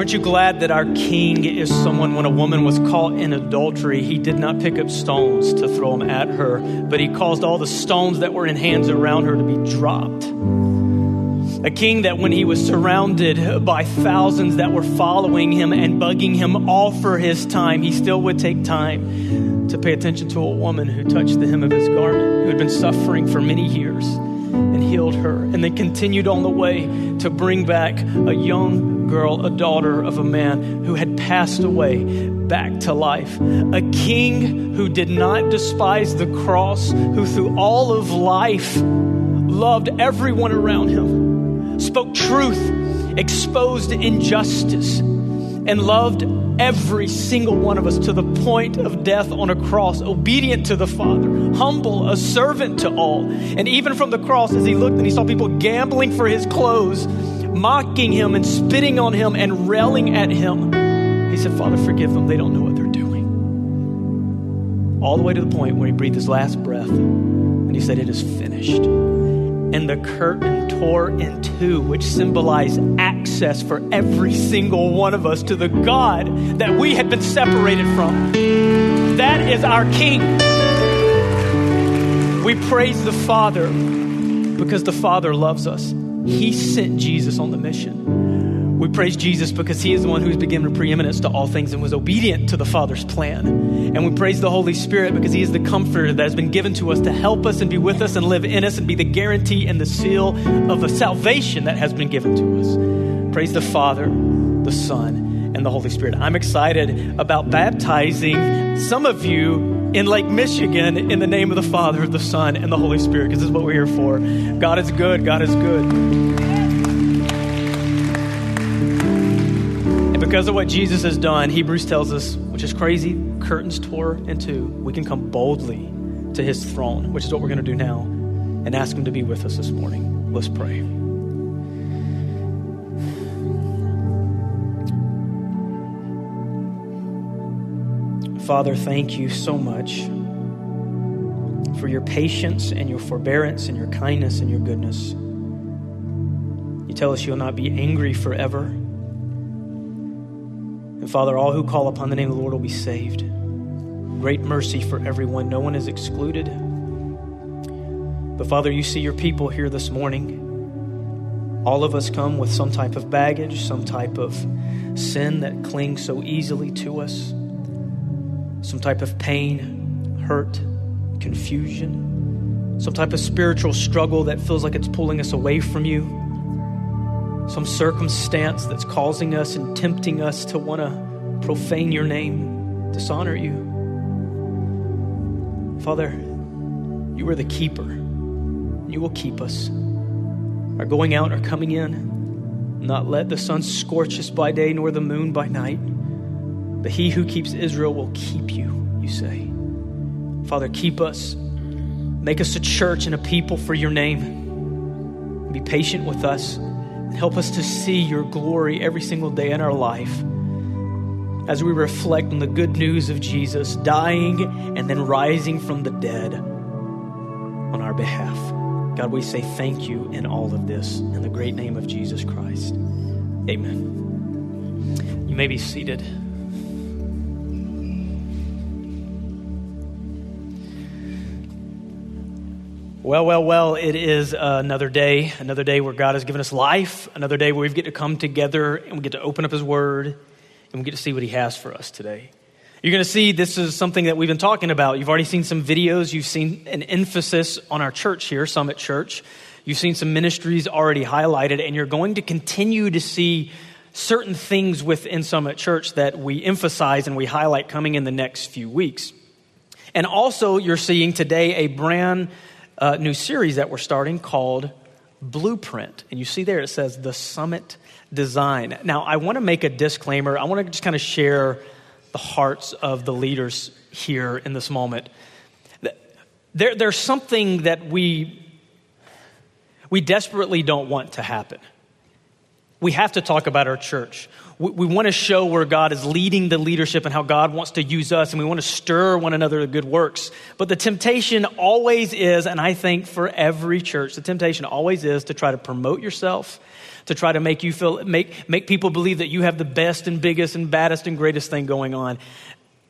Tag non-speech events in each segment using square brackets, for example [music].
Aren't you glad that our king is someone when a woman was caught in adultery, he did not pick up stones to throw them at her, but he caused all the stones that were in hands around her to be dropped. A king that when he was surrounded by thousands that were following him and bugging him all for his time, he still would take time to pay attention to a woman who touched the hem of his garment, who had been suffering for many years and healed her, and then continued on the way to bring back a young girl, a daughter of a man who had passed away back to life. A king who did not despise the cross, who through all of life loved everyone around him, spoke truth, exposed injustice, and loved every single one of us to the point of death on a cross, obedient to the Father, humble, a servant to all. And even from the cross, as he looked and he saw people gambling for his clothes, mocking him and spitting on him and railing at him. He said, Father, forgive them. They don't know what they're doing. All the way to the point where he breathed his last breath and he said, It is finished. And the curtain tore in two, which symbolized access for every single one of us to the God that we had been separated from. That is our King. We praise the Father because the Father loves us. He sent Jesus on the mission. We praise Jesus because He is the one who who's given preeminence to all things and was obedient to the Father's plan. And we praise the Holy Spirit because He is the comforter that has been given to us to help us and be with us and live in us and be the guarantee and the seal of the salvation that has been given to us. Praise the Father, the Son, and the Holy Spirit. I'm excited about baptizing some of you in Lake Michigan in the name of the Father, the Son, and the Holy Spirit, because this is what we're here for. God is good. God is good. And because of what Jesus has done, Hebrews tells us, which is crazy, curtains tore in two, we can come boldly to his throne, which is what we're going to do now, and ask him to be with us this morning. Let's pray. Father, thank you so much for your patience and your forbearance and your kindness and your goodness. You tell us you'll not be angry forever. And Father, all who call upon the name of the Lord will be saved. Great mercy for everyone, no one is excluded. But Father, you see your people here this morning. All of us come with some type of baggage, some type of sin that clings so easily to us some type of pain, hurt, confusion, some type of spiritual struggle that feels like it's pulling us away from you, some circumstance that's causing us and tempting us to want to profane your name, dishonor you. Father, you are the keeper. You will keep us. Our going out, our coming in, not let the sun scorch us by day nor the moon by night. But he who keeps Israel will keep you, you say. Father, keep us. Make us a church and a people for your name. Be patient with us and help us to see your glory every single day in our life as we reflect on the good news of Jesus dying and then rising from the dead on our behalf. God, we say thank you in all of this in the great name of Jesus Christ. Amen. You may be seated. Well, well, well, it is another day, another day where God has given us life, another day where we get to come together and we get to open up His Word and we get to see what He has for us today. You're going to see this is something that we've been talking about. You've already seen some videos, you've seen an emphasis on our church here, Summit Church. You've seen some ministries already highlighted, and you're going to continue to see certain things within Summit Church that we emphasize and we highlight coming in the next few weeks. And also, you're seeing today a brand uh, new series that we're starting called Blueprint. And you see there it says the Summit Design. Now, I want to make a disclaimer. I want to just kind of share the hearts of the leaders here in this moment. There, there's something that we, we desperately don't want to happen. We have to talk about our church. We, we want to show where God is leading the leadership and how God wants to use us, and we want to stir one another to good works. But the temptation always is, and I think for every church, the temptation always is to try to promote yourself, to try to make you feel, make, make people believe that you have the best and biggest and baddest and greatest thing going on.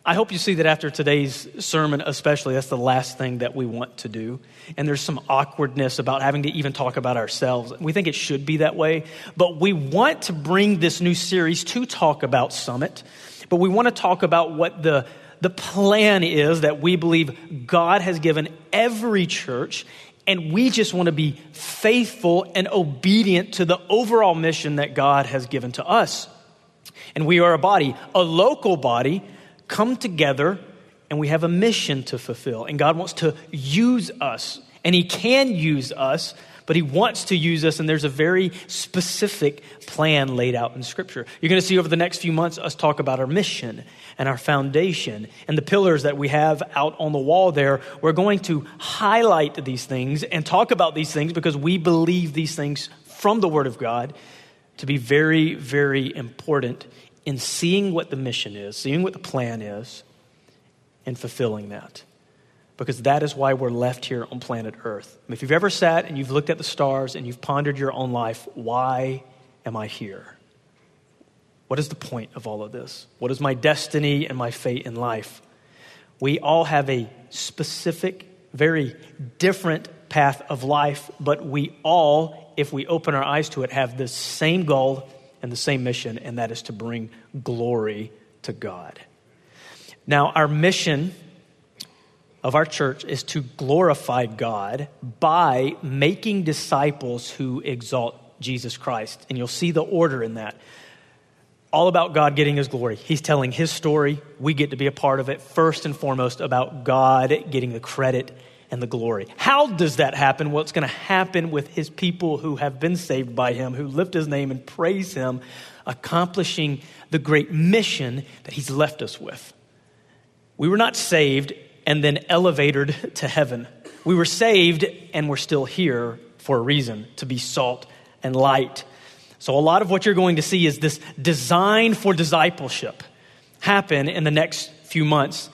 I hope you see that after today's sermon, especially, that's the last thing that we want to do. And there's some awkwardness about having to even talk about ourselves. We think it should be that way, but we want to bring this new series to talk about Summit. But we want to talk about what the, the plan is that we believe God has given every church. And we just want to be faithful and obedient to the overall mission that God has given to us. And we are a body, a local body come together and we have a mission to fulfill. And God wants to use us. And He can use us, but He wants to use us. And there's a very specific plan laid out in Scripture. You're going to see over the next few months us talk about our mission and our foundation and the pillars that we have out on the wall there. We're going to highlight these things and talk about these things because we believe these things from the Word of God to be very, very important in seeing what the mission is, seeing what the plan is, and fulfilling that. Because that is why we're left here on planet Earth. If you've ever sat and you've looked at the stars and you've pondered your own life, why am I here? What is the point of all of this? What is my destiny and my fate in life? We all have a specific, very different path of life, but we all, if we open our eyes to it, have the same goal and the same mission, and that is to bring glory to God. Now, our mission of our church is to glorify God by making disciples who exalt Jesus Christ. And you'll see the order in that. All about God getting his glory. He's telling his story. We get to be a part of it. First and foremost, about God getting the credit and the glory. How does that happen? Well, going to happen with his people who have been saved by him, who lift his name and praise him, accomplishing the great mission that he's left us with. We were not saved and then elevated [laughs] to heaven. We were saved and we're still here for a reason to be salt and light. So, a lot of what you're going to see is this design for discipleship happen in the next few months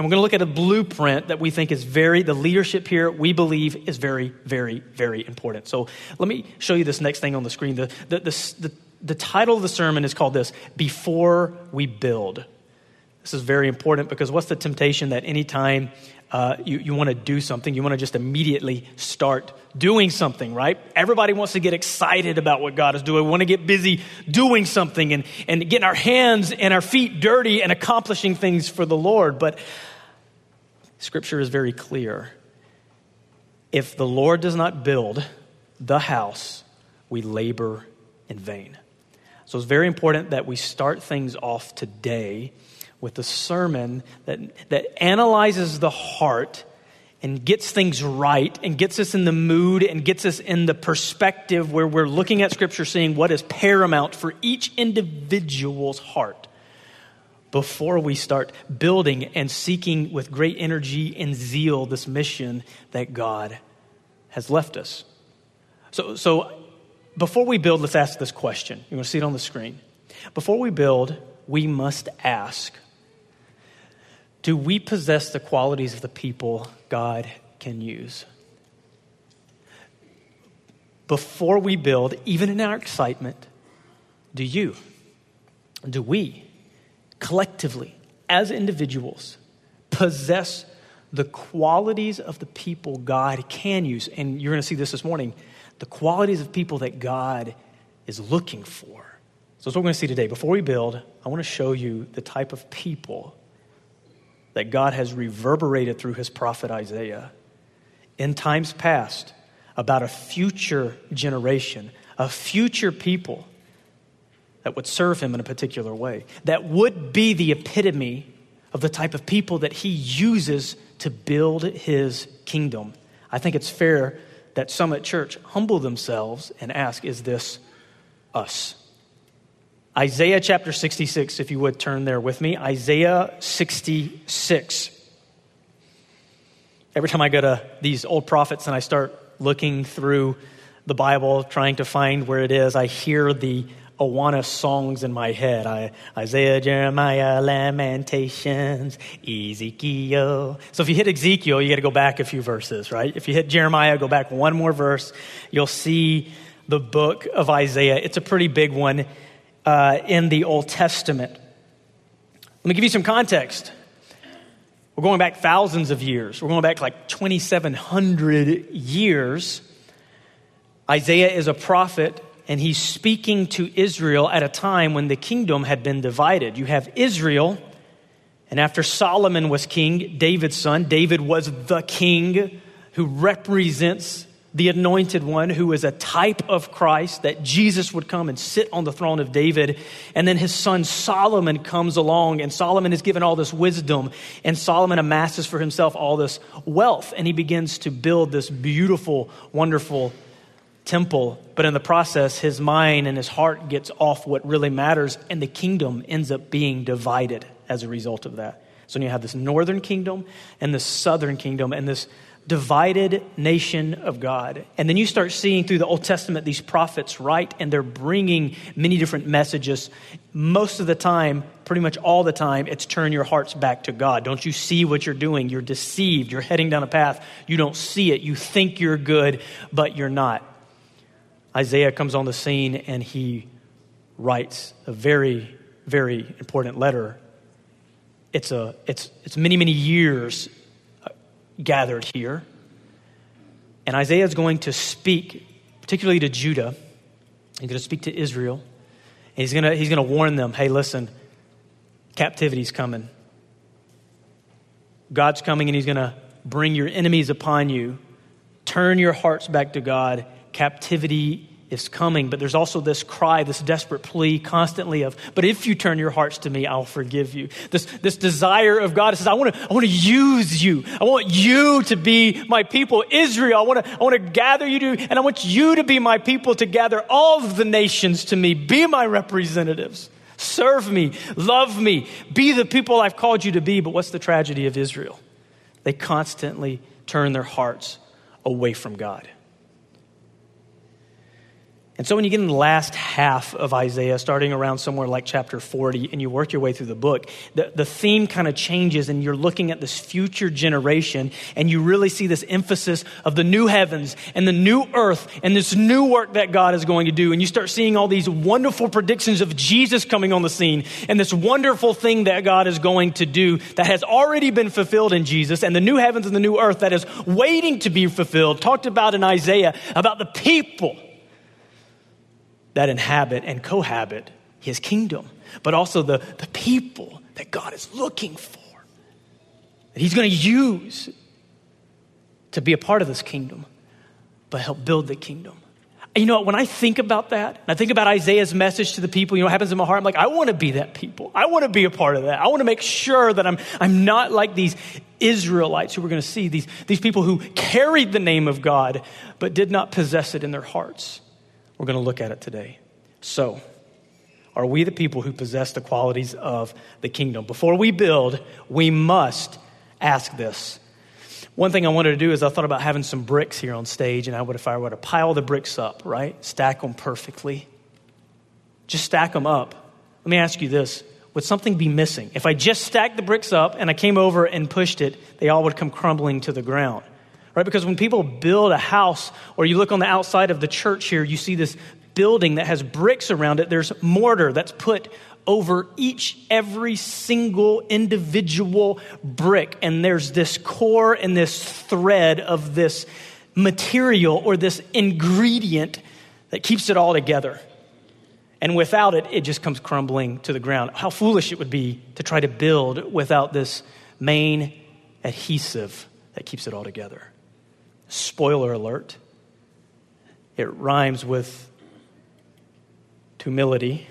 and we're going to look at a blueprint that we think is very, the leadership here we believe is very, very, very important. So let me show you this next thing on the screen. The, the, the, the, the title of the sermon is called this Before We Build. This is very important because what's the temptation that anytime uh, you, you want to do something, you want to just immediately start doing something, right? Everybody wants to get excited about what God is doing. We want to get busy doing something and, and getting our hands and our feet dirty and accomplishing things for the Lord. But Scripture is very clear. If the Lord does not build the house, we labor in vain. So it's very important that we start things off today with a sermon that, that analyzes the heart and gets things right and gets us in the mood and gets us in the perspective where we're looking at Scripture, seeing what is paramount for each individual's heart before we start building and seeking with great energy and zeal this mission that God has left us. So, so before we build, let's ask this question. You're going to see it on the screen. Before we build, we must ask Do we possess the qualities of the people God can use? Before we build, even in our excitement, do you? Do we? Collectively, as individuals, possess the qualities of the people God can use. And you're going to see this this morning the qualities of people that God is looking for. So that's what we're going to see today. Before we build, I want to show you the type of people that God has reverberated through his prophet Isaiah in times past about a future generation, a future people that would serve him in a particular way, that would be the epitome of the type of people that he uses to build his kingdom. I think it's fair that Summit Church humble themselves and ask, Is this us? Isaiah chapter 66, if you would turn there with me. Isaiah 66. Every time I go to these old prophets and I start looking through the Bible, trying to find where it is, I hear the Awana songs in my head. I, Isaiah, Jeremiah, Lamentations, Ezekiel. So if you hit Ezekiel, you got to go back a few verses, right? If you hit Jeremiah, go back one more verse. You'll see the book of Isaiah. It's a pretty big one uh, in the Old Testament. Let me give you some context. We're going back thousands of years. We're going back like 2,700 years. Isaiah is a prophet and he's speaking to Israel at a time when the kingdom had been divided. You have Israel, and after Solomon was king, David's son, David was the king who represents the anointed one who is a type of Christ, that Jesus would come and sit on the throne of David. And then his son Solomon comes along, and Solomon is given all this wisdom, and Solomon amasses for himself all this wealth, and he begins to build this beautiful, wonderful temple, but in the process, his mind and his heart gets off what really matters, and the kingdom ends up being divided as a result of that. So you have this northern kingdom and this southern kingdom, and this divided nation of God. And then you start seeing through the Old Testament these prophets write, and they're bringing many different messages. Most of the time, pretty much all the time, it's turn your hearts back to God. Don't you see what you're doing? You're deceived. You're heading down a path. You don't see it. You think you're good, but you're not. Isaiah comes on the scene and he writes a very, very important letter. It's, a, it's, it's many, many years uh, gathered here. And Isaiah is going to speak, particularly to Judah. He's going to speak to Israel. And he's going to, he's going to warn them hey, listen, captivity's coming. God's coming and he's going to bring your enemies upon you. Turn your hearts back to God captivity is coming, but there's also this cry, this desperate plea constantly of, but if you turn your hearts to me, I'll forgive you. This, this desire of God says, I want to, I want to use you. I want you to be my people, Israel. I want to, I want to gather you to, and I want you to be my people to gather all of the nations to me. Be my representatives. Serve me. Love me. Be the people I've called you to be. But what's the tragedy of Israel? They constantly turn their hearts away from God. And so when you get in the last half of Isaiah, starting around somewhere like chapter 40, and you work your way through the book, the, the theme kind of changes, and you're looking at this future generation, and you really see this emphasis of the new heavens and the new earth and this new work that God is going to do. And you start seeing all these wonderful predictions of Jesus coming on the scene and this wonderful thing that God is going to do that has already been fulfilled in Jesus, and the new heavens and the new earth that is waiting to be fulfilled, talked about in Isaiah about the people that inhabit and cohabit his kingdom, but also the, the people that God is looking for, that he's going to use to be a part of this kingdom, but help build the kingdom. You know, when I think about that, and I think about Isaiah's message to the people, you know what happens in my heart? I'm like, I want to be that people. I want to be a part of that. I want to make sure that I'm, I'm not like these Israelites who we're going to see, these, these people who carried the name of God, but did not possess it in their hearts. We're going to look at it today. So, are we the people who possess the qualities of the kingdom? Before we build, we must ask this. One thing I wanted to do is I thought about having some bricks here on stage, and I would, if I were to pile the bricks up, right, stack them perfectly, just stack them up. Let me ask you this would something be missing? If I just stacked the bricks up and I came over and pushed it, they all would come crumbling to the ground right? Because when people build a house, or you look on the outside of the church here, you see this building that has bricks around it. There's mortar that's put over each, every single individual brick. And there's this core and this thread of this material or this ingredient that keeps it all together. And without it, it just comes crumbling to the ground. How foolish it would be to try to build without this main adhesive that keeps it all together. Spoiler alert, it rhymes with humility.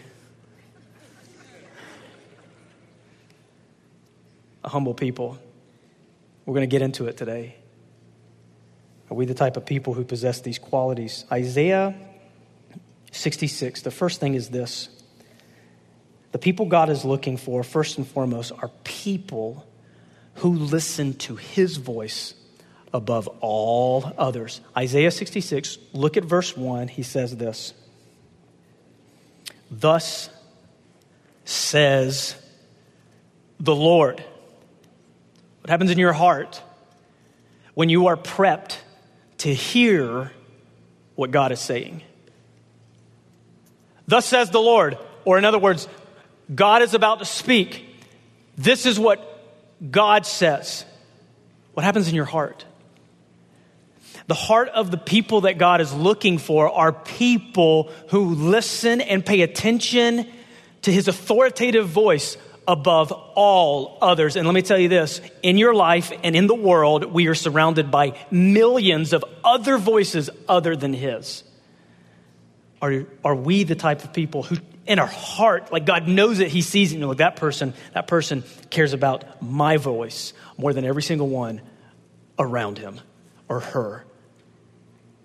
A humble people. We're going to get into it today. Are we the type of people who possess these qualities? Isaiah 66, the first thing is this the people God is looking for, first and foremost, are people who listen to his voice above all others. Isaiah 66, look at verse 1. He says this Thus says the Lord. What happens in your heart when you are prepped to hear what God is saying? Thus says the Lord. Or, in other words, God is about to speak. This is what God says. What happens in your heart? The heart of the people that God is looking for are people who listen and pay attention to his authoritative voice above all others. And let me tell you this in your life and in the world, we are surrounded by millions of other voices other than his. Are, are we the type of people who, in our heart, like God knows it, He sees it, and like that person, that person cares about my voice more than every single one around him or her?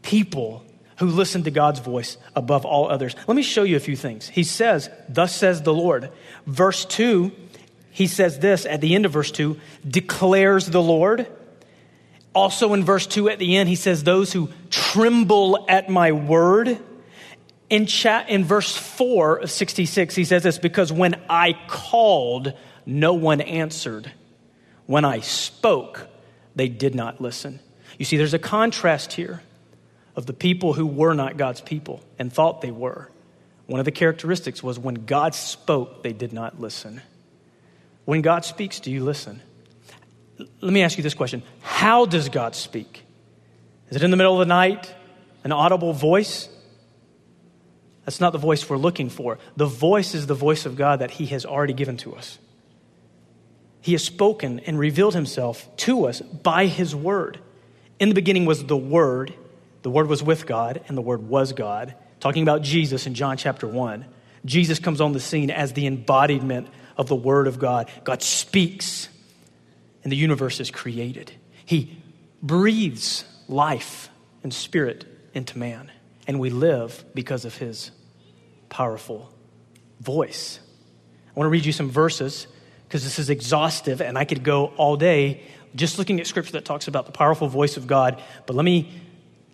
People who listen to God's voice above all others. Let me show you a few things. He says, Thus says the Lord. Verse 2, he says this at the end of verse 2 declares the Lord. Also in verse 2 at the end, he says, Those who tremble at my word. In, chat, in verse 4 of 66, he says this because when I called, no one answered. When I spoke, they did not listen. You see, there's a contrast here of the people who were not God's people and thought they were. One of the characteristics was when God spoke, they did not listen. When God speaks, do you listen? Let me ask you this question How does God speak? Is it in the middle of the night, an audible voice? That's not the voice we're looking for. The voice is the voice of God that He has already given to us. He has spoken and revealed Himself to us by His Word. In the beginning was the Word, the Word was with God, and the Word was God. Talking about Jesus in John chapter 1. Jesus comes on the scene as the embodiment of the Word of God. God speaks, and the universe is created. He breathes life and spirit into man and we live because of his powerful voice. I want to read you some verses because this is exhaustive and I could go all day just looking at scripture that talks about the powerful voice of God. But let me,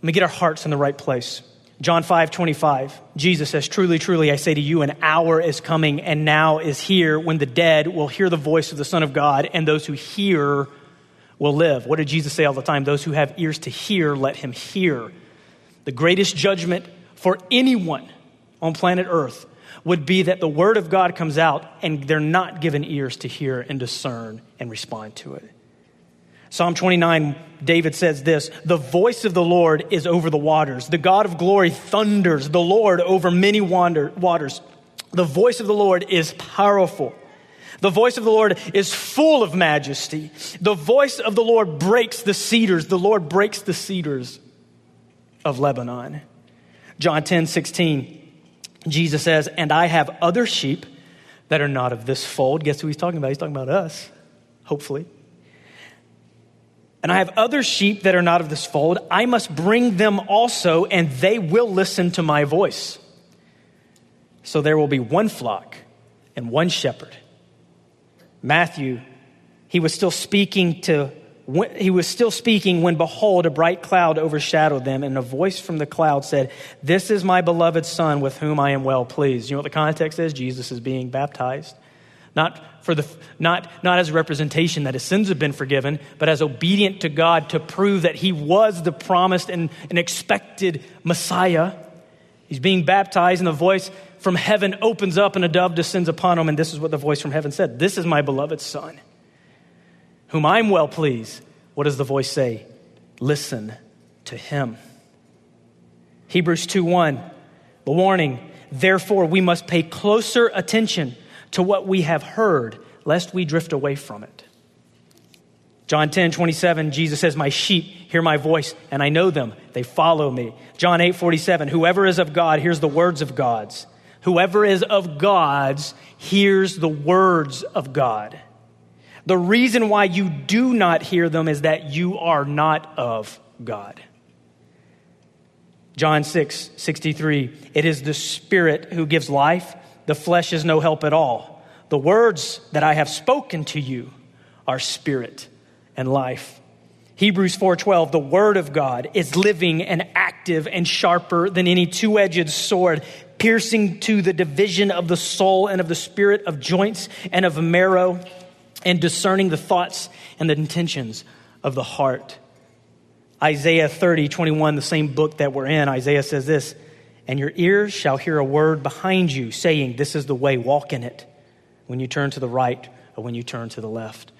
let me get our hearts in the right place. John 5 25, Jesus says, Truly, truly, I say to you, an hour is coming and now is here when the dead will hear the voice of the Son of God, and those who hear will live. What did Jesus say all the time? Those who have ears to hear, let him hear. The greatest judgment for anyone on planet Earth would be that the word of God comes out and they're not given ears to hear and discern and respond to it. Psalm 29, David says this The voice of the Lord is over the waters. The God of glory thunders, the Lord over many wander, waters. The voice of the Lord is powerful. The voice of the Lord is full of majesty. The voice of the Lord breaks the cedars. The Lord breaks the cedars of Lebanon. John 10 16, Jesus says, And I have other sheep that are not of this fold. Guess who he's talking about? He's talking about us, hopefully. And I have other sheep that are not of this fold. I must bring them also, and they will listen to my voice. So there will be one flock and one shepherd. Matthew, he was still speaking to he was still speaking when behold a bright cloud overshadowed them and a voice from the cloud said this is my beloved son with whom i am well pleased you know what the context is jesus is being baptized not for the not not as a representation that his sins have been forgiven but as obedient to god to prove that he was the promised and, and expected messiah he's being baptized and the voice from heaven opens up and a dove descends upon him and this is what the voice from heaven said this is my beloved son whom I'm well pleased. What does the voice say? Listen to him. Hebrews 2 1, the warning, therefore we must pay closer attention to what we have heard, lest we drift away from it. John 10 27, Jesus says, My sheep hear my voice, and I know them. They follow me. John 8 47, whoever is of God hears the words of God's. Whoever is of God's hears the words of God. The reason why you do not hear them is that you are not of God. John 6, 63. It is the Spirit who gives life, the flesh is no help at all. The words that I have spoken to you are spirit and life. Hebrews 4:12 The word of God is living and active and sharper than any two-edged sword piercing to the division of the soul and of the spirit, of joints and of marrow, and discerning the thoughts and the intentions of the heart. Isaiah 30, 21, the same book that we're in, Isaiah says this, and your ears shall hear a word behind you saying, This is the way, walk in it, when you turn to the right or when you turn to the left.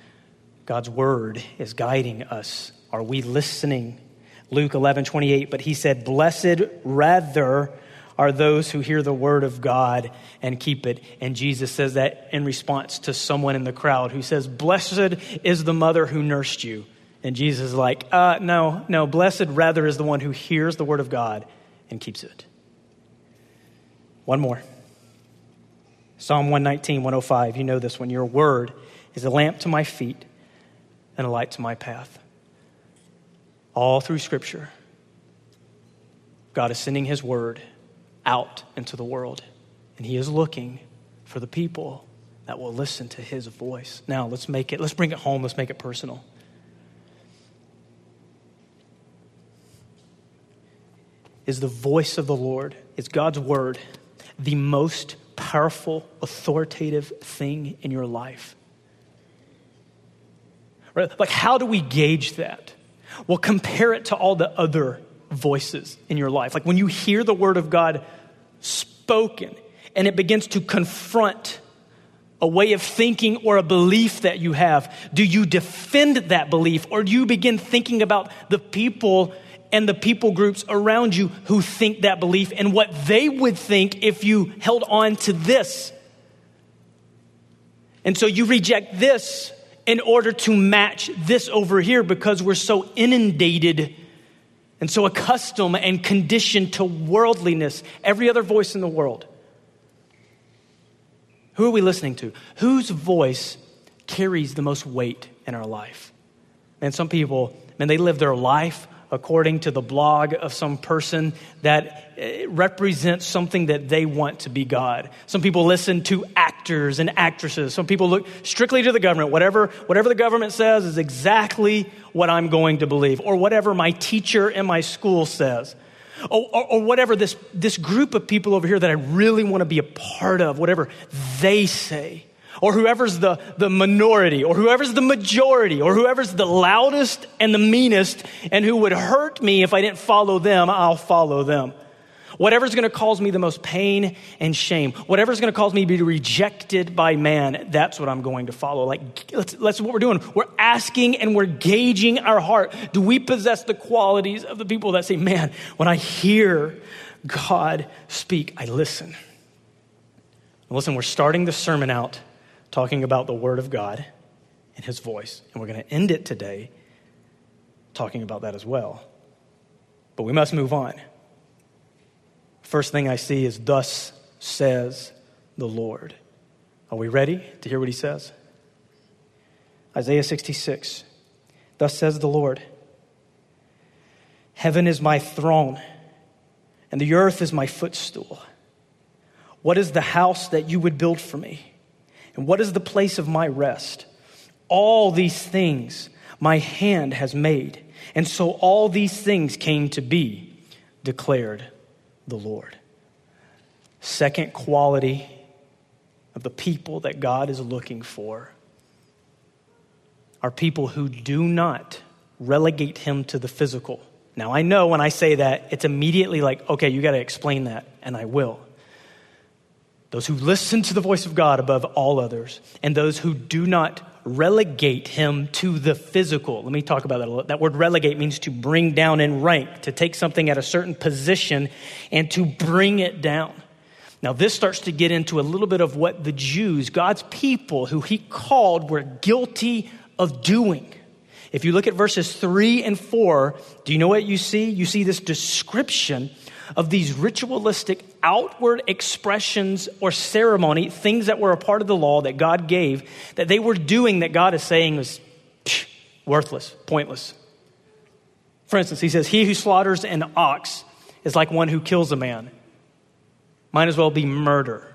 God's word is guiding us. Are we listening? Luke 11, 28, but he said, Blessed rather are those who hear the word of God and keep it. And Jesus says that in response to someone in the crowd who says, Blessed is the mother who nursed you. And Jesus is like, uh, no, no, blessed rather is the one who hears the word of God and keeps it. One more. Psalm 119, 105. You know this one. Your word is a lamp to my feet and a light to my path. All through Scripture, God is sending His word out into the world, and He is looking for the people that will listen to His voice. Now, let's make it, let's bring it home, let's make it personal. is the voice of the Lord, it's God's word, the most powerful, authoritative thing in your life. Right? Like, how do we gauge that? Well, compare it to all the other voices in your life. Like when you hear the word of God spoken and it begins to confront a way of thinking or a belief that you have, do you defend that belief or do you begin thinking about the people and the people groups around you who think that belief and what they would think if you held on to this. And so you reject this in order to match this over here because we're so inundated and so accustomed and conditioned to worldliness, every other voice in the world. Who are we listening to? Whose voice carries the most weight in our life? And some people, man, they live their life according to the blog of some person that eh, represents something that they want to be God. Some people listen to actors and actresses. Some people look strictly to the government. Whatever, whatever the government says is exactly what I'm going to believe, or whatever my teacher in my school says. Or, or, or, whatever this, this group of people over here that I really want to be a part of, whatever they say or whoever's the, the minority, or whoever's the majority, or whoever's the loudest and the meanest, and who would hurt me if I didn't follow them, I'll follow them. Whatever's going to cause me the most pain and shame, whatever's going to cause me to be rejected by man, that's what I'm going to follow. Like, that's, that's what we're doing. We're asking and we're gauging our heart. Do we possess the qualities of the people that say, man, when I hear God speak, I listen? Listen, we're starting the sermon out talking about the Word of God and His voice. And we're going to end it today talking about that as well. But we must move on. First thing I see is, Thus says the Lord. Are we ready to hear what He says? Isaiah 66. Thus says the Lord Heaven is my throne, and the earth is my footstool. What is the house that you would build for me? And what is the place of my rest? All these things my hand has made. And so all these things came to be, declared the Lord. Second quality of the people that God is looking for are people who do not relegate him to the physical. Now, I know when I say that, it's immediately like, okay, you got to explain that, and I will those who listen to the voice of God above all others, and those who do not relegate him to the physical. Let me talk about that a little. That word relegate means to bring down in rank, to take something at a certain position and to bring it down. Now, this starts to get into a little bit of what the Jews, God's people, who he called, were guilty of doing. If you look at verses three and four, do you know what you see? You see this description of these ritualistic outward expressions or ceremony, things that were a part of the law that God gave, that they were doing that God is saying was psh, worthless, pointless. For instance, he says, He who slaughters an ox is like one who kills a man. Might as well be murder.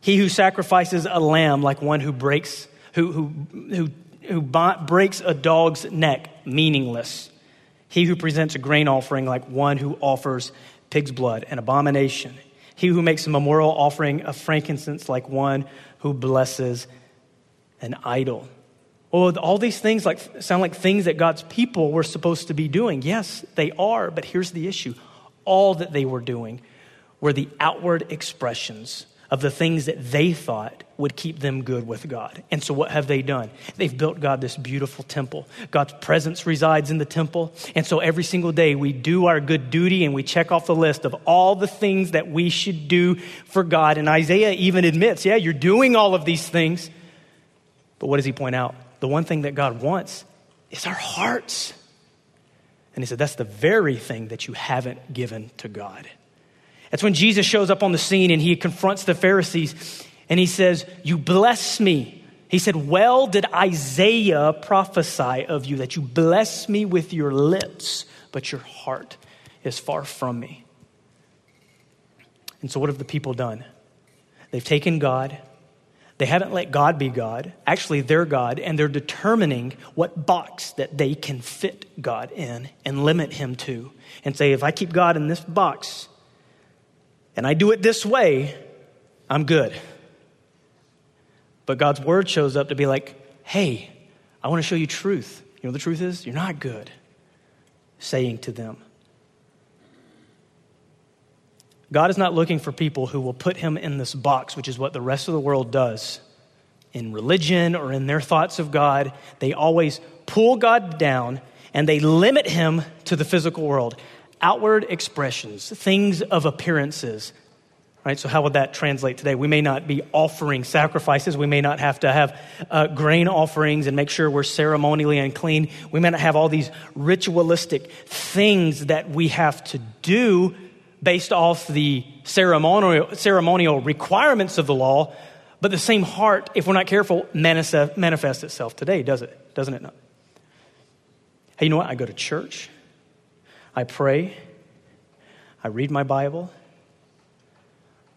He who sacrifices a lamb like one who breaks, who, who, who, who breaks a dog's neck, meaningless. He who presents a grain offering like one who offers pig's blood, an abomination. He who makes a memorial offering of frankincense like one who blesses an idol. Oh, all these things like sound like things that God's people were supposed to be doing. Yes, they are, but here's the issue. All that they were doing were the outward expressions of the things that they thought would keep them good with God. And so, what have they done? They've built God this beautiful temple. God's presence resides in the temple. And so, every single day, we do our good duty and we check off the list of all the things that we should do for God. And Isaiah even admits, yeah, you're doing all of these things. But what does he point out? The one thing that God wants is our hearts. And he said, that's the very thing that you haven't given to God. That's when Jesus shows up on the scene and he confronts the Pharisees and he says, You bless me. He said, Well, did Isaiah prophesy of you that you bless me with your lips, but your heart is far from me? And so, what have the people done? They've taken God, they haven't let God be God. Actually, they're God, and they're determining what box that they can fit God in and limit him to. And say, if I keep God in this box, and I do it this way, I'm good. But God's word shows up to be like, hey, I want to show you truth. You know the truth is? You're not good. Saying to them. God is not looking for people who will put him in this box, which is what the rest of the world does in religion or in their thoughts of God. They always pull God down and they limit him to the physical world outward expressions, things of appearances. Right? So, how would that translate today? We may not be offering sacrifices. We may not have to have uh, grain offerings and make sure we're ceremonially unclean. We may not have all these ritualistic things that we have to do based off the ceremonial, ceremonial requirements of the law. But the same heart, if we're not careful, manifests itself today, does it? Doesn't it not? Hey, you know what? I go to church. I pray, I read my Bible,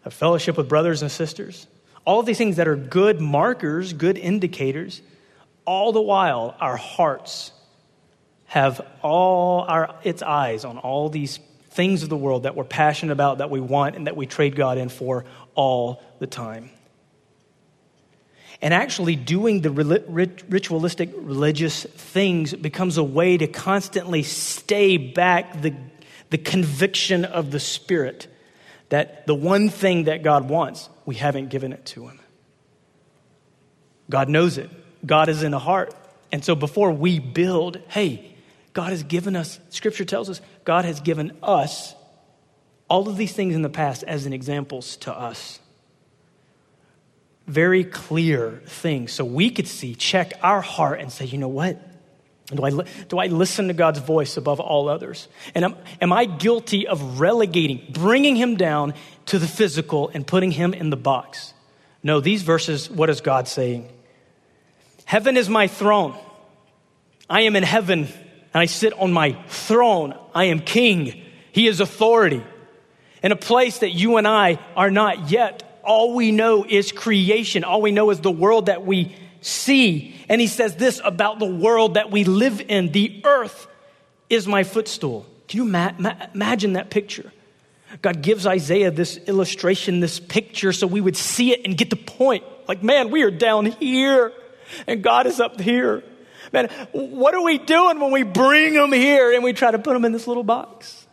I fellowship with brothers and sisters. All of these things that are good markers, good indicators, all the while our hearts have all our its eyes on all these things of the world that we're passionate about, that we want, and that we trade God in for all the time. And actually, doing the ritualistic religious things becomes a way to constantly stay back the, the conviction of the Spirit that the one thing that God wants, we haven't given it to Him. God knows it, God is in the heart. And so, before we build, hey, God has given us, Scripture tells us, God has given us all of these things in the past as an examples to us very clear things so we could see, check our heart, and say, you know what? Do I, do I listen to God's voice above all others? And am, am I guilty of relegating, bringing him down to the physical and putting him in the box? No, these verses, what is God saying? Heaven is my throne. I am in heaven and I sit on my throne. I am king. He is authority. In a place that you and I are not yet all we know is creation. All we know is the world that we see. And he says this about the world that we live in the earth is my footstool. Can you ma- ma- imagine that picture? God gives Isaiah this illustration, this picture, so we would see it and get the point. Like, man, we are down here and God is up here. Man, what are we doing when we bring him here and we try to put him in this little box?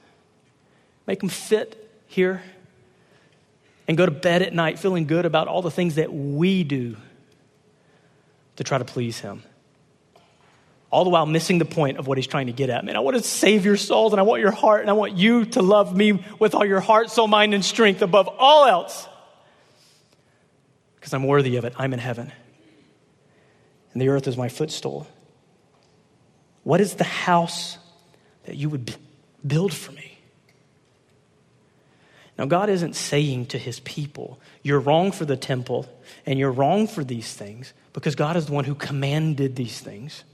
Make him fit here and go to bed at night feeling good about all the things that we do to try to please Him. All the while missing the point of what He's trying to get at. Man, I want to save your souls and I want your heart and I want you to love me with all your heart, soul, mind, and strength above all else. Because I'm worthy of it. I'm in heaven. And the earth is my footstool. What is the house that you would build for me? Now, God isn't saying to his people, you're wrong for the temple and you're wrong for these things because God is the one who commanded these things.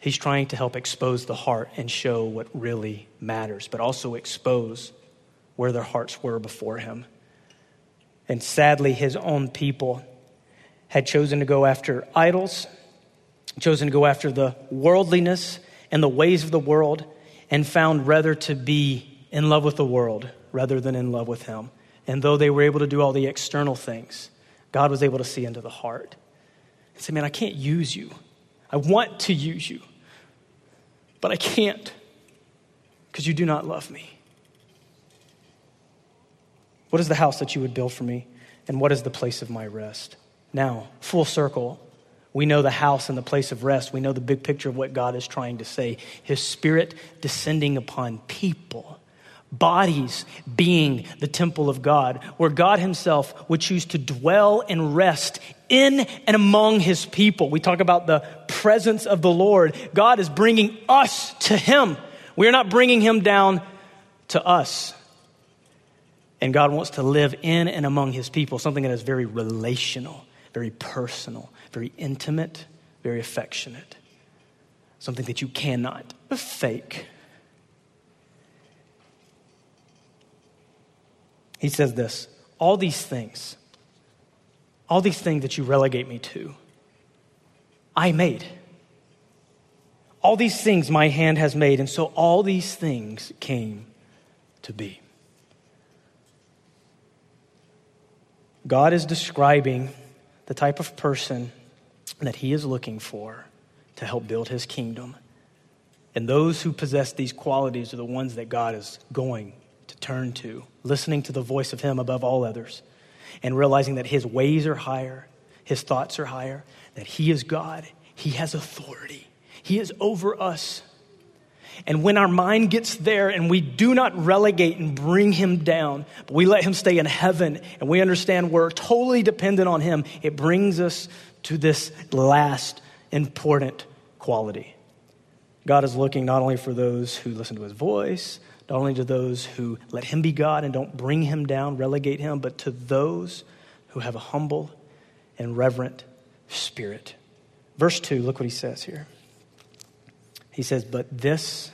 He's trying to help expose the heart and show what really matters, but also expose where their hearts were before him. And sadly, his own people had chosen to go after idols, chosen to go after the worldliness and the ways of the world, and found rather to be in love with the world rather than in love with Him. And though they were able to do all the external things, God was able to see into the heart and say, Man, I can't use you. I want to use you, but I can't because you do not love me. What is the house that you would build for me? And what is the place of my rest? Now, full circle, we know the house and the place of rest. We know the big picture of what God is trying to say. His spirit descending upon people, bodies being the temple of God, where God Himself would choose to dwell and rest in and among His people. We talk about the presence of the Lord. God is bringing us to Him. We are not bringing Him down to us. And God wants to live in and among His people, something that is very relational, very personal very intimate, very affectionate, something that you cannot fake. He says this all these things, all these things that you relegate me to, I made. All these things my hand has made, and so all these things came to be. God is describing the type of person that he is looking for to help build his kingdom. And those who possess these qualities are the ones that God is going turn to, listening to the voice of him above all others, and realizing that his ways are higher, his thoughts are higher, that he is God, he has authority, he is over us. And when our mind gets there and we do not relegate and bring him down, but we let him stay in heaven and we understand we're totally dependent on him, it brings us to this last important quality. God is looking not only for those who listen to his voice, only to those who let him be God and don't bring him down, relegate him, but to those who have a humble and reverent spirit. Verse 2, look what he says here. He says, But this,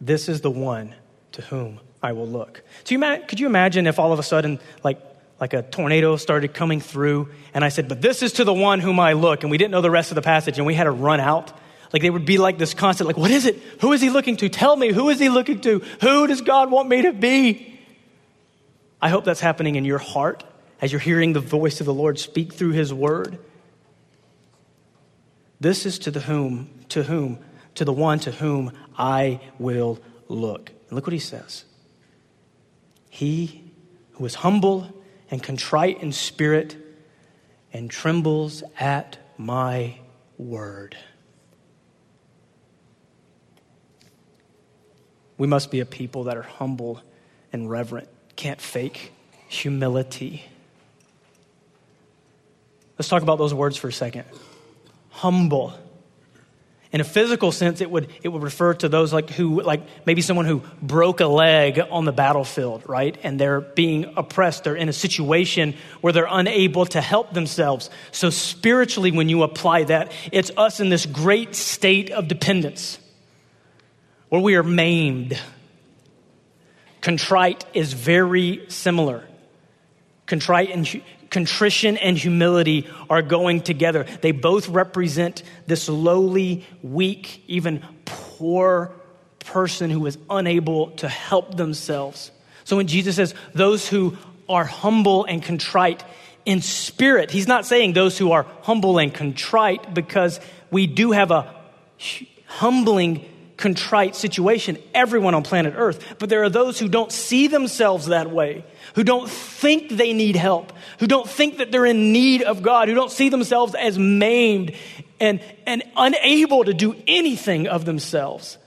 this is the one to whom I will look. So you, could you imagine if all of a sudden, like like a tornado started coming through. And I said, But this is to the one whom I look. And we didn't know the rest of the passage, and we had to run out. Like they would be like this constant, like, What is it? Who is he looking to? Tell me, who is he looking to? Who does God want me to be? I hope that's happening in your heart as you're hearing the voice of the Lord speak through his word. This is to the whom, to whom, to the one to whom I will look. And look what he says. He who is humble and contrite in spirit and trembles at my word. We must be a people that are humble and reverent, can't fake humility. Let's talk about those words for a second. Humble in a physical sense, it would, it would refer to those like who, like maybe someone who broke a leg on the battlefield, right? And they're being oppressed. They're in a situation where they're unable to help themselves. So spiritually, when you apply that, it's us in this great state of dependence where we are maimed. Contrite is very similar. Contrite and contrition and humility are going together. They both represent this lowly, weak, even poor person who is unable to help themselves. So when Jesus says, those who are humble and contrite in spirit, he's not saying those who are humble and contrite because we do have a humbling contrite situation, everyone on planet Earth. But there are those who don't see themselves that way, who don't think they need help, who don't think that they're in need of God, who don't see themselves as maimed and, and unable to do anything of themselves.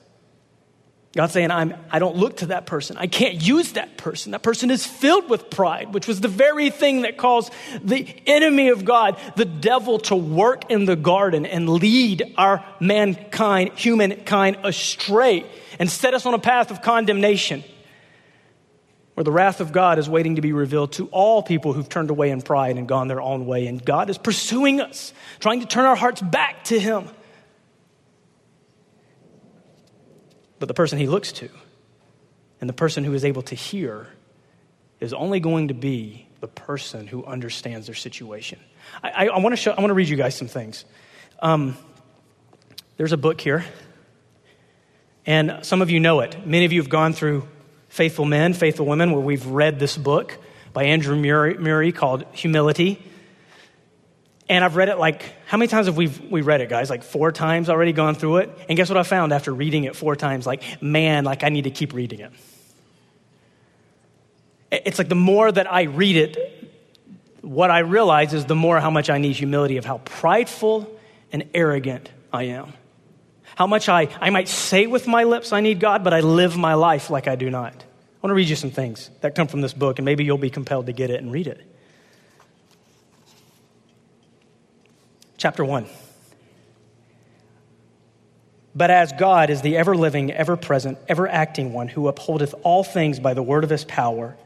God's saying, I'm, I don't look to that person. I can't use that person. That person is filled with pride, which was the very thing that caused the enemy of God, the devil, to work in the garden and lead our mankind, humankind, astray and set us on a path of condemnation where the wrath of God is waiting to be revealed to all people who've turned away in pride and gone their own way. And God is pursuing us, trying to turn our hearts back to Him. But the person he looks to and the person who is able to hear is only going to be the person who understands their situation. I, I, I want to show, I want to read you guys some things. Um, there's a book here, and some of you know it. Many of you have gone through faithful men, faithful women, where we've read this book by Andrew Murray, Murray called Humility. And I've read it like, how many times have we we read it, guys? Like four times already gone through it. And guess what I found after reading it four times? Like, man, like I need to keep reading it. It's like the more that I read it, what I realize is the more how much I need humility of how prideful and arrogant I am. How much I, I might say with my lips I need God, but I live my life like I do not. I want to read you some things that come from this book, and maybe you'll be compelled to get it and read it. Chapter 1. But as God is the ever living, ever present, ever acting one who upholdeth all things by the word of his power,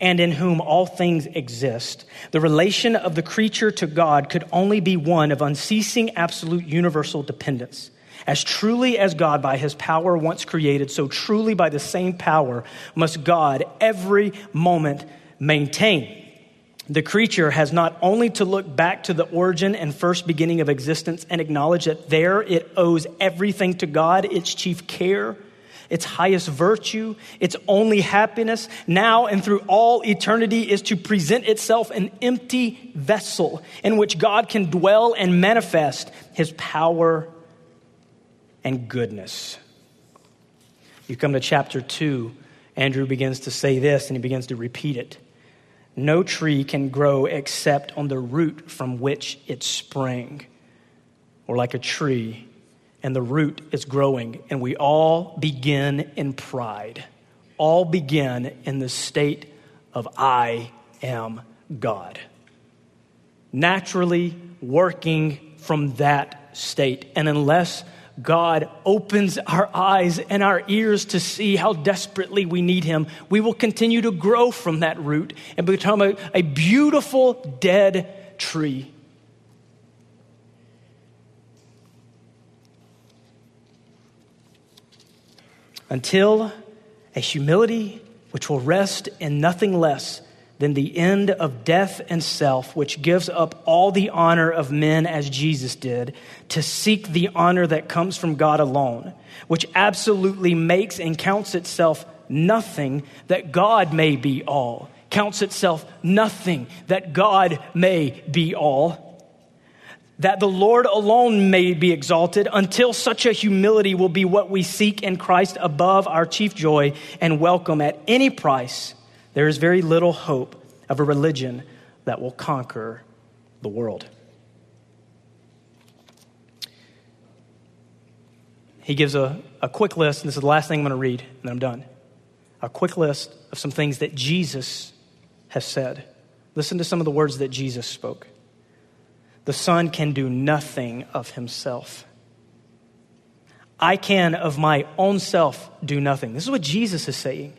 and in whom all things exist, the relation of the creature to God could only be one of unceasing, absolute, universal dependence. As truly as God, by his power once created, so truly by the same power must God every moment maintain. The creature has not only to look back to the origin and first beginning of existence and acknowledge that there it owes everything to God, its chief care, its highest virtue, its only happiness, now and through all eternity, is to present itself an empty vessel in which God can dwell and manifest his power and goodness. You come to chapter 2, Andrew begins to say this and he begins to repeat it. No tree can grow except on the root from which it sprang, or like a tree, and the root is growing, and we all begin in pride. All begin in the state of I am God. Naturally working from that state. And unless God opens our eyes and our ears to see how desperately we need Him, we will continue to grow from that root and become a, a beautiful dead tree. Until a humility which will rest in nothing less than the end of death and self, which gives up all the honor of men as Jesus did, to seek the honor that comes from God alone, which absolutely makes and counts itself nothing that God may be all, counts itself nothing that God may be all. That the Lord alone may be exalted until such a humility will be what we seek in Christ above our chief joy and welcome at any price there is very little hope of a religion that will conquer the world. He gives a, a quick list, and this is the last thing I'm going to read, and then I'm done. A quick list of some things that Jesus has said. Listen to some of the words that Jesus spoke. The Son can do nothing of himself. I can of my own self do nothing. This is what Jesus is saying.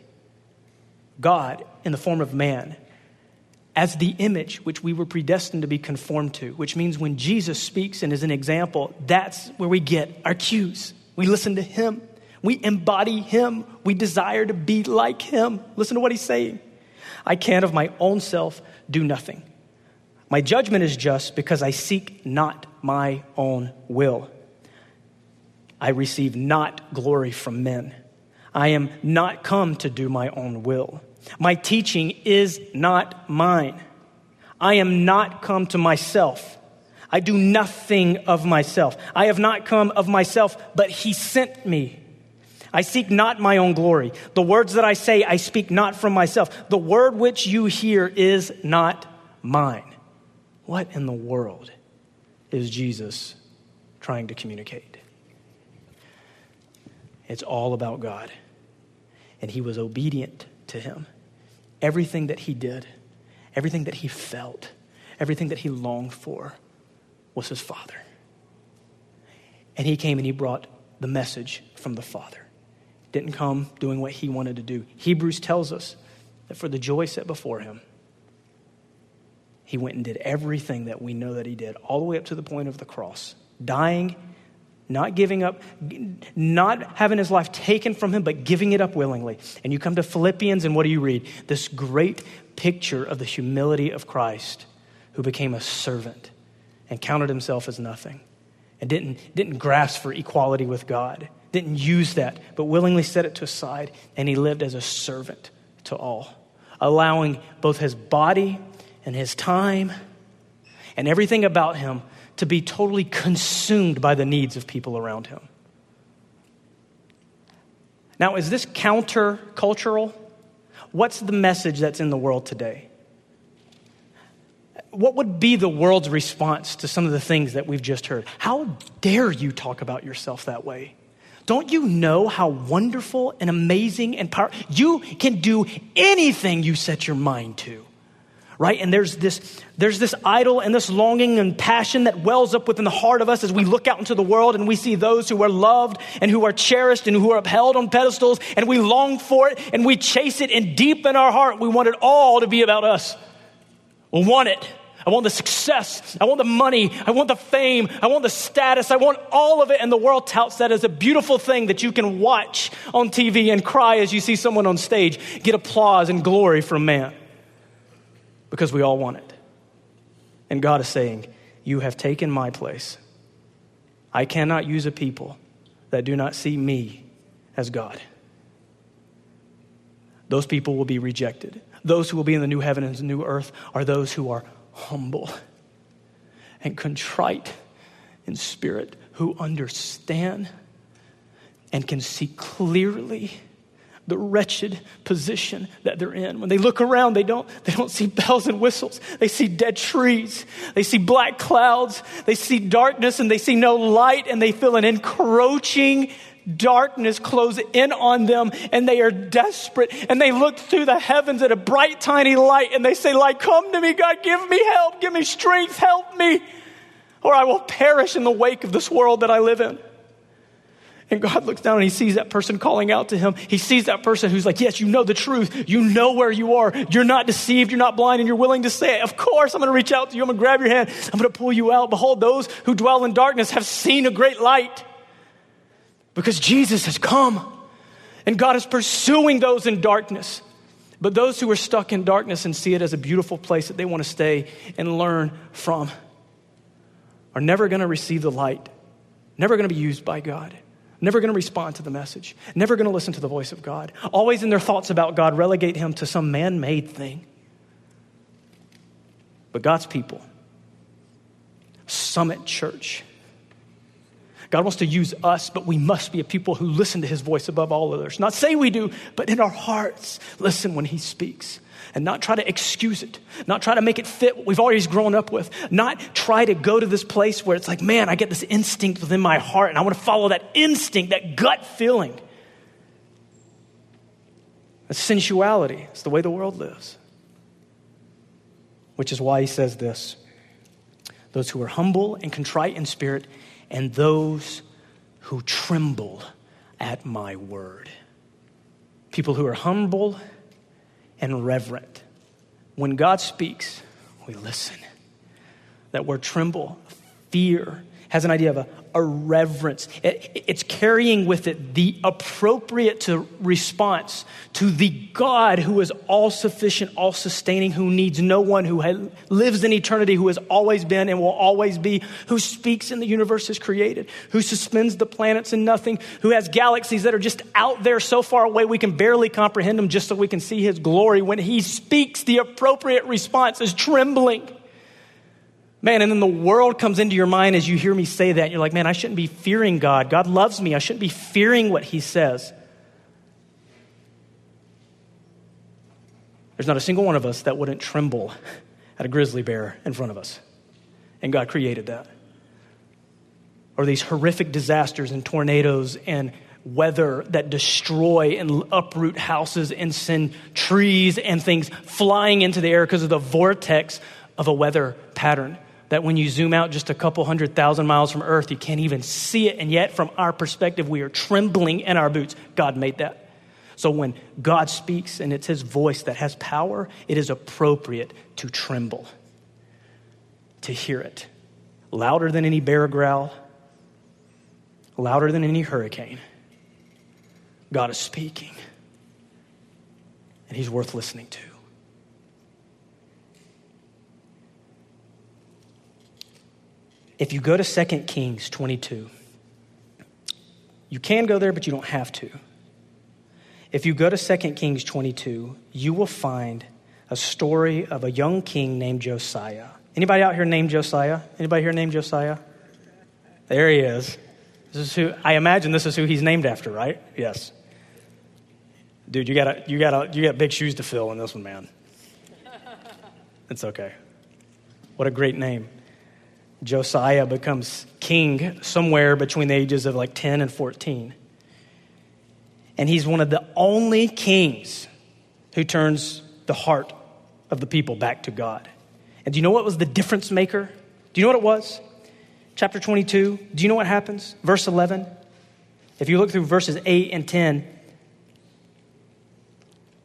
God in the form of man as the image which we were predestined to be conformed to, which means when Jesus speaks and is an example, that's where we get our cues. We listen to him, we embody him, we desire to be like him. Listen to what he's saying. I can of my own self do nothing. My judgment is just because I seek not my own will. I receive not glory from men. I am not come to do my own will. My teaching is not mine. I am not come to myself. I do nothing of myself. I have not come of myself, but he sent me. I seek not my own glory. The words that I say, I speak not from myself. The word which you hear is not mine. What in the world is Jesus trying to communicate? It's all about God. And he was obedient to him. Everything that he did, everything that he felt, everything that he longed for was his Father. And he came and he brought the message from the Father. Didn't come doing what he wanted to do. Hebrews tells us that for the joy set before him, he went and did everything that we know that he did, all the way up to the point of the cross, dying not giving up, not having his life taken from him, but giving it up willingly. And you come to Philippians, and what do you read? This great picture of the humility of Christ who became a servant and counted himself as nothing and didn't, didn't grasp for equality with God, didn't use that, but willingly set it to aside, and he lived as a servant to all, allowing both his body and his time and everything about him to be totally consumed by the needs of people around him. Now, is this countercultural? What's the message that's in the world today? What would be the world's response to some of the things that we've just heard? How dare you talk about yourself that way? Don't you know how wonderful and amazing and powerful? You can do anything you set your mind to. Right? And there's this, there's this idol and this longing and passion that wells up within the heart of us as we look out into the world and we see those who are loved and who are cherished and who are upheld on pedestals and we long for it and we chase it and deep in our heart we want it all to be about us. We want it. I want the success. I want the money. I want the fame. I want the status. I want all of it. And the world touts that as a beautiful thing that you can watch on TV and cry as you see someone on stage get applause and glory from man. Because we all want it. And God is saying, You have taken my place. I cannot use a people that do not see me as God. Those people will be rejected. Those who will be in the new heaven and the new earth are those who are humble and contrite in spirit, who understand and can see clearly the wretched position that they're in. When they look around, they don't, they don't see bells and whistles. They see dead trees. They see black clouds. They see darkness and they see no light and they feel an encroaching darkness close in on them and they are desperate and they look through the heavens at a bright tiny light and they say like come to me god give me help give me strength help me or i will perish in the wake of this world that i live in and God looks down and he sees that person calling out to him. He sees that person who's like, Yes, you know the truth. You know where you are. You're not deceived. You're not blind, and you're willing to say it. Of course, I'm going to reach out to you. I'm going to grab your hand. I'm going to pull you out. Behold, those who dwell in darkness have seen a great light because Jesus has come and God is pursuing those in darkness. But those who are stuck in darkness and see it as a beautiful place that they want to stay and learn from are never going to receive the light, never going to be used by God, never going to respond to the message, never going to listen to the voice of God. Always in their thoughts about God, relegate him to some man made thing. But God's people, Summit Church, God wants to use us, but we must be a people who listen to his voice above all others. Not say we do, but in our hearts, listen when he speaks. And not try to excuse it, not try to make it fit what we've always grown up with, not try to go to this place where it's like, man, I get this instinct within my heart and I want to follow that instinct, that gut feeling. That's sensuality. It's the way the world lives. Which is why he says this those who are humble and contrite in spirit and those who tremble at my word. People who are humble and reverent. When God speaks, we listen. That word tremble, fear, has an idea of a, a reverence. It, it's carrying with it the appropriate to response to the God who is all sufficient, all sustaining, who needs no one, who lives in eternity, who has always been and will always be, who speaks in the universe is created, who suspends the planets in nothing, who has galaxies that are just out there so far away we can barely comprehend them just so we can see his glory. When he speaks, the appropriate response is trembling. Man, and then the world comes into your mind as you hear me say that. You're like, man, I shouldn't be fearing God. God loves me. I shouldn't be fearing what He says. There's not a single one of us that wouldn't tremble at a grizzly bear in front of us. And God created that. Or these horrific disasters and tornadoes and weather that destroy and uproot houses and send trees and things flying into the air because of the vortex of a weather pattern that when you zoom out just a couple hundred thousand miles from Earth, you can't even see it. And yet, from our perspective, we are trembling in our boots. God made that. So when God speaks and it's His voice that has power, it is appropriate to tremble, to hear it. Louder than any bear growl, louder than any hurricane. God is speaking, and He's worth listening to. If you go to 2 Kings 22, You can go there, but you don't have to. If you go to 2 Kings 22, you will find a story of a young king named Josiah. Anybody out here named Josiah? Anybody here named Josiah? There he is. This is who I imagine this is who he's named after, right? Yes. Dude, you got you got you got big shoes to fill in this one, man. It's okay. What a great name. Josiah becomes king somewhere between the ages of like 10 and 14. And he's one of the only kings who turns the heart of the people back to God. And do you know what was the difference maker? Do you know what it was? Chapter 22. Do you know what happens? Verse 11. If you look through verses 8 and 10,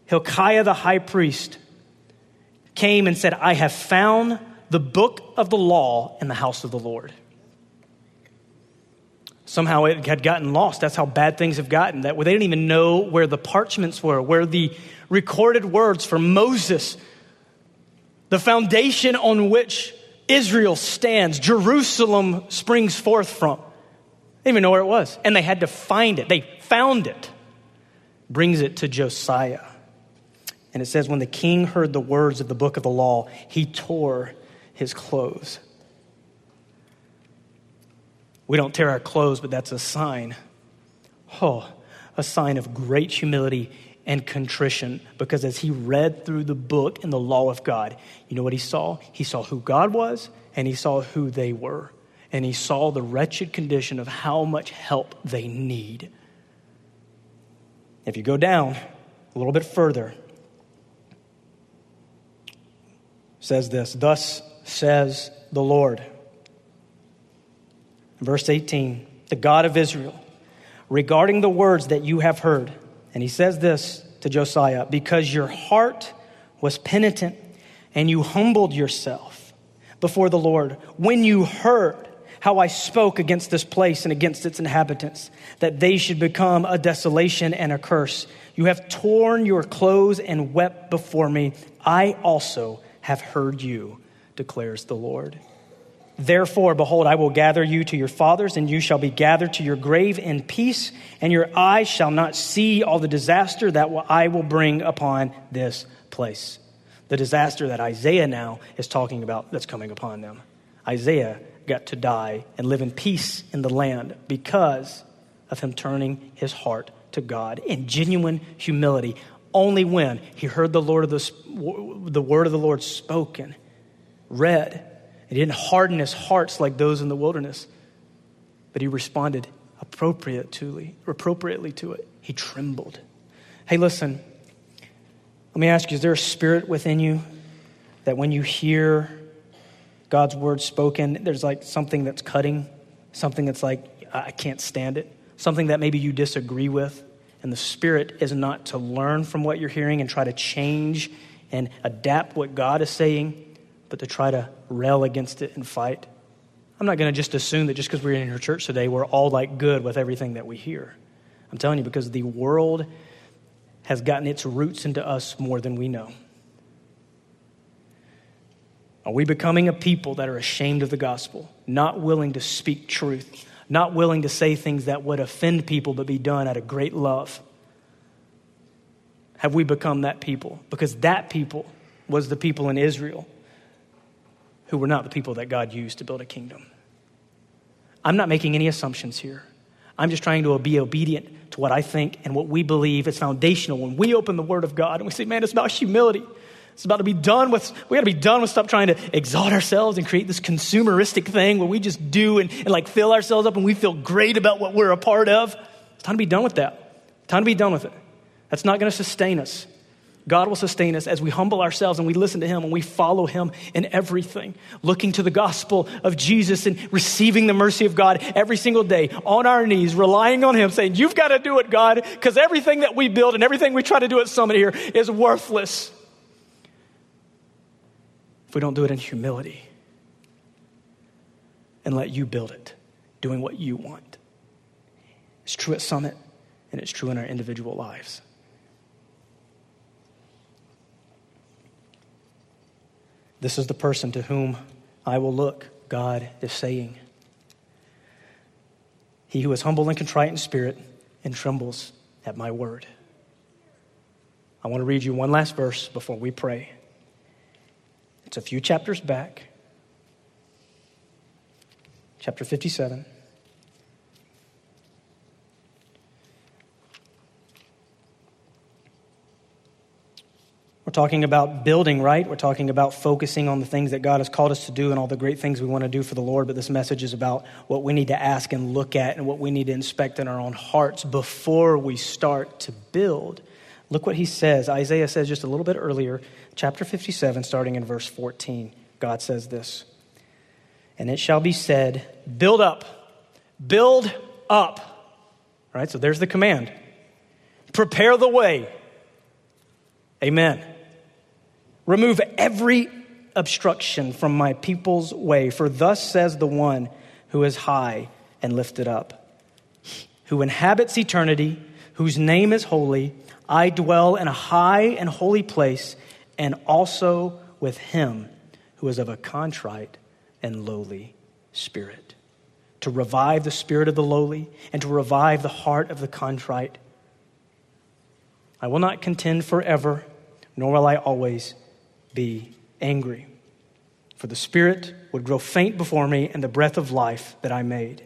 Hilkiah the high priest came and said, I have found the book of the law in the house of the Lord. Somehow it had gotten lost. That's how bad things have gotten. That they didn't even know where the parchments were, where the recorded words for Moses, the foundation on which Israel stands, Jerusalem springs forth from. They didn't even know where it was. And they had to find it. They found it. Brings it to Josiah. And it says, when the king heard the words of the book of the law, he tore his clothes. We don't tear our clothes, but that's a sign. Oh, a sign of great humility and contrition because as he read through the book and the law of God, you know what he saw? He saw who God was and he saw who they were. And he saw the wretched condition of how much help they need. If you go down a little bit further, says this, thus says the Lord. Verse 18 The God of Israel, regarding the words that you have heard, and he says this to Josiah, because your heart was penitent and you humbled yourself before the Lord when you heard how I spoke against this place and against its inhabitants, that they should become a desolation and a curse. You have torn your clothes and wept before me. I also have heard you declares the Lord. Therefore, behold, I will gather you to your fathers, and you shall be gathered to your grave in peace, and your eyes shall not see all the disaster that I will bring upon this place. The disaster that Isaiah now is talking about that's coming upon them. Josiah got to die and live in peace in the land because of him turning his heart to God in genuine humility only when he heard the Lord of the, the word of the Lord spoken read. He didn't harden his hearts like those in the wilderness, but he responded appropriately, appropriately to it. He trembled. Hey, listen, let me ask you is there a spirit within you that when you hear God's word spoken, there's like something that's cutting, something that's like, I can't stand it, something that maybe you disagree with? And the spirit is not to learn from what you're hearing and try to change and adapt what God is saying but to try to rail against it and fight. I'm not going to just assume that just because we're in your church today, we're all like good with everything that we hear. I'm telling you, because the world has gotten its roots into us more than we know. Are we becoming a people that are ashamed of the gospel, not willing to speak truth, not willing to say things that would offend people but be done out of great love? Have we become that people? Because that people was the people in Israel who were not the people that God used to build a kingdom. I'm not making any assumptions here. I'm just trying to be obedient to what I think and what we believe is foundational. When we open the Word of God and we say, man, it's about humility. It's about to be done with, we got to be done with stop trying to exalt ourselves and create this consumeristic thing where we just do and, and like fill ourselves up and we feel great about what we're a part of. It's time to be done with that. Time to be done with it. That's not to sustain us. God will sustain us as we humble ourselves and we listen to Him and we follow Him in everything, looking to the gospel of Jesus and receiving the mercy of God every single day on our knees, relying on Him, saying, You've got to do it, God, because everything that we build and everything we try to do at Summit here is worthless if we don't do it in humility and let you build it, doing what you want. It's true at Summit and it's true in our individual lives. This is the person to whom I will look, God is saying. he who is humble and contrite in spirit and trembles at my word. I want to read you one last verse before we pray. It's a few chapters back, chapter 57. Talking about building, right? We're talking about focusing on the things that God has called us to do and all the great things we want to do for the Lord. But this message is about what we need to ask and look at and what we need to inspect in our own hearts before we start to build. Look what he says. Isaiah says just a little bit earlier, chapter 57, starting in verse 14. God says this And it shall be said, Build up, build up. All right, so there's the command. Prepare the way. Amen. Remove every obstruction from my people's way, for thus says the one who is high and lifted up, who inhabits eternity, whose name is holy. I dwell in a high and holy place, and also with him who is of a contrite and lowly spirit, to revive the spirit of the lowly and to revive the heart of the contrite. I will not contend forever, nor will I always be angry. For the Spirit would grow faint before me, and the breath of life that I made.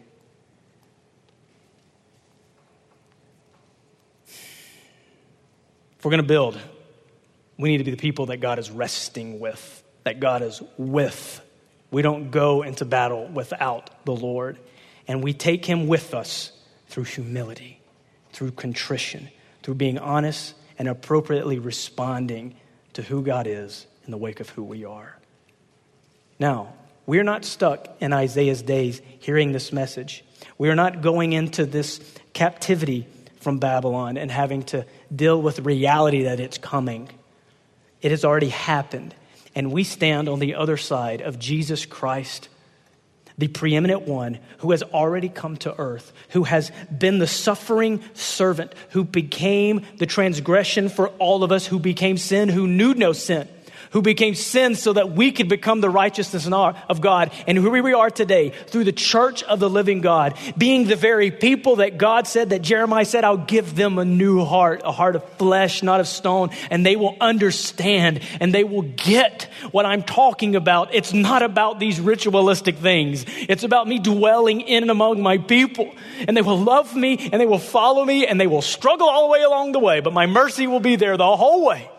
If we're going to build, we need to be the people that God is resting with, that God is with. We don't go into battle without the Lord. And we take Him with us through humility, through contrition, through being honest and appropriately responding to who God is in the wake of who we are. Now, we're not stuck in Isaiah's days hearing this message. We are not going into this captivity from Babylon and having to deal with reality that it's coming. It has already happened. And we stand on the other side of Jesus Christ, the preeminent one who has already come to earth, who has been the suffering servant, who became the transgression for all of us, who became sin, who knew no sin who became sin so that we could become the righteousness of God. And who we are today through the church of the living God, being the very people that God said, that Jeremiah said, I'll give them a new heart, a heart of flesh, not of stone, and they will understand and they will get what I'm talking about. It's not about these ritualistic things. It's about me dwelling in and among my people. And they will love me and they will follow me and they will struggle all the way along the way, but my mercy will be there the whole way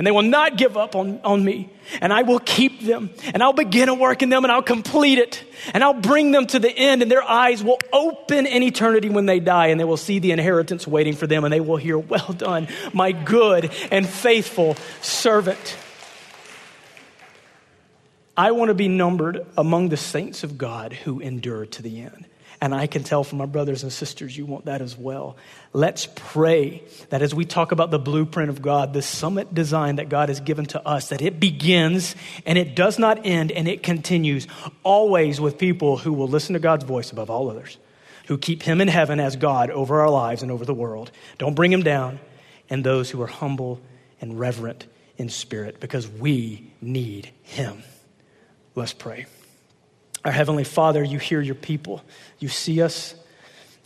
and they will not give up on, on me. And I will keep them, and I'll begin a work in them, and I'll complete it, and I'll bring them to the end, and their eyes will open in eternity when they die, and they will see the inheritance waiting for them, and they will hear, Well done, my good and faithful servant. I want to be numbered among the saints of God who endure to the end. And I can tell from my brothers and sisters, you want that as well. Let's pray that as we talk about the blueprint of God, the summit design that God has given to us, that it begins and it does not end and it continues always with people who will listen to God's voice above all others, who keep Him in heaven as God over our lives and over the world. Don't bring Him down, and those who are humble and reverent in spirit because we need Him. Let's pray. Our Heavenly Father, you hear your people. You see us.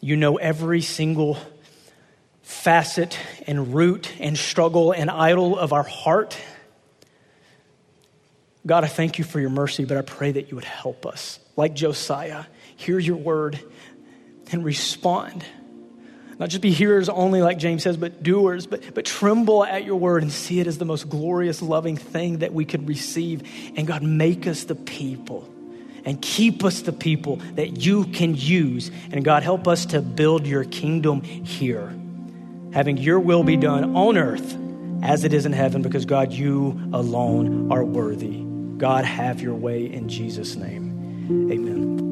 You know every single facet and root and struggle and idol of our heart. God, I thank you for your mercy, but I pray that you would help us, like Josiah, hear your word and respond. Not just be hearers only, like James says, but doers, but, but tremble at your word and see it as the most glorious, loving thing that we could receive. And God, make us the people and keep us the people that you can use. And God, help us to build your kingdom here, having your will be done on earth as it is in heaven, because God, you alone are worthy. God, have your way in Jesus' name. Amen.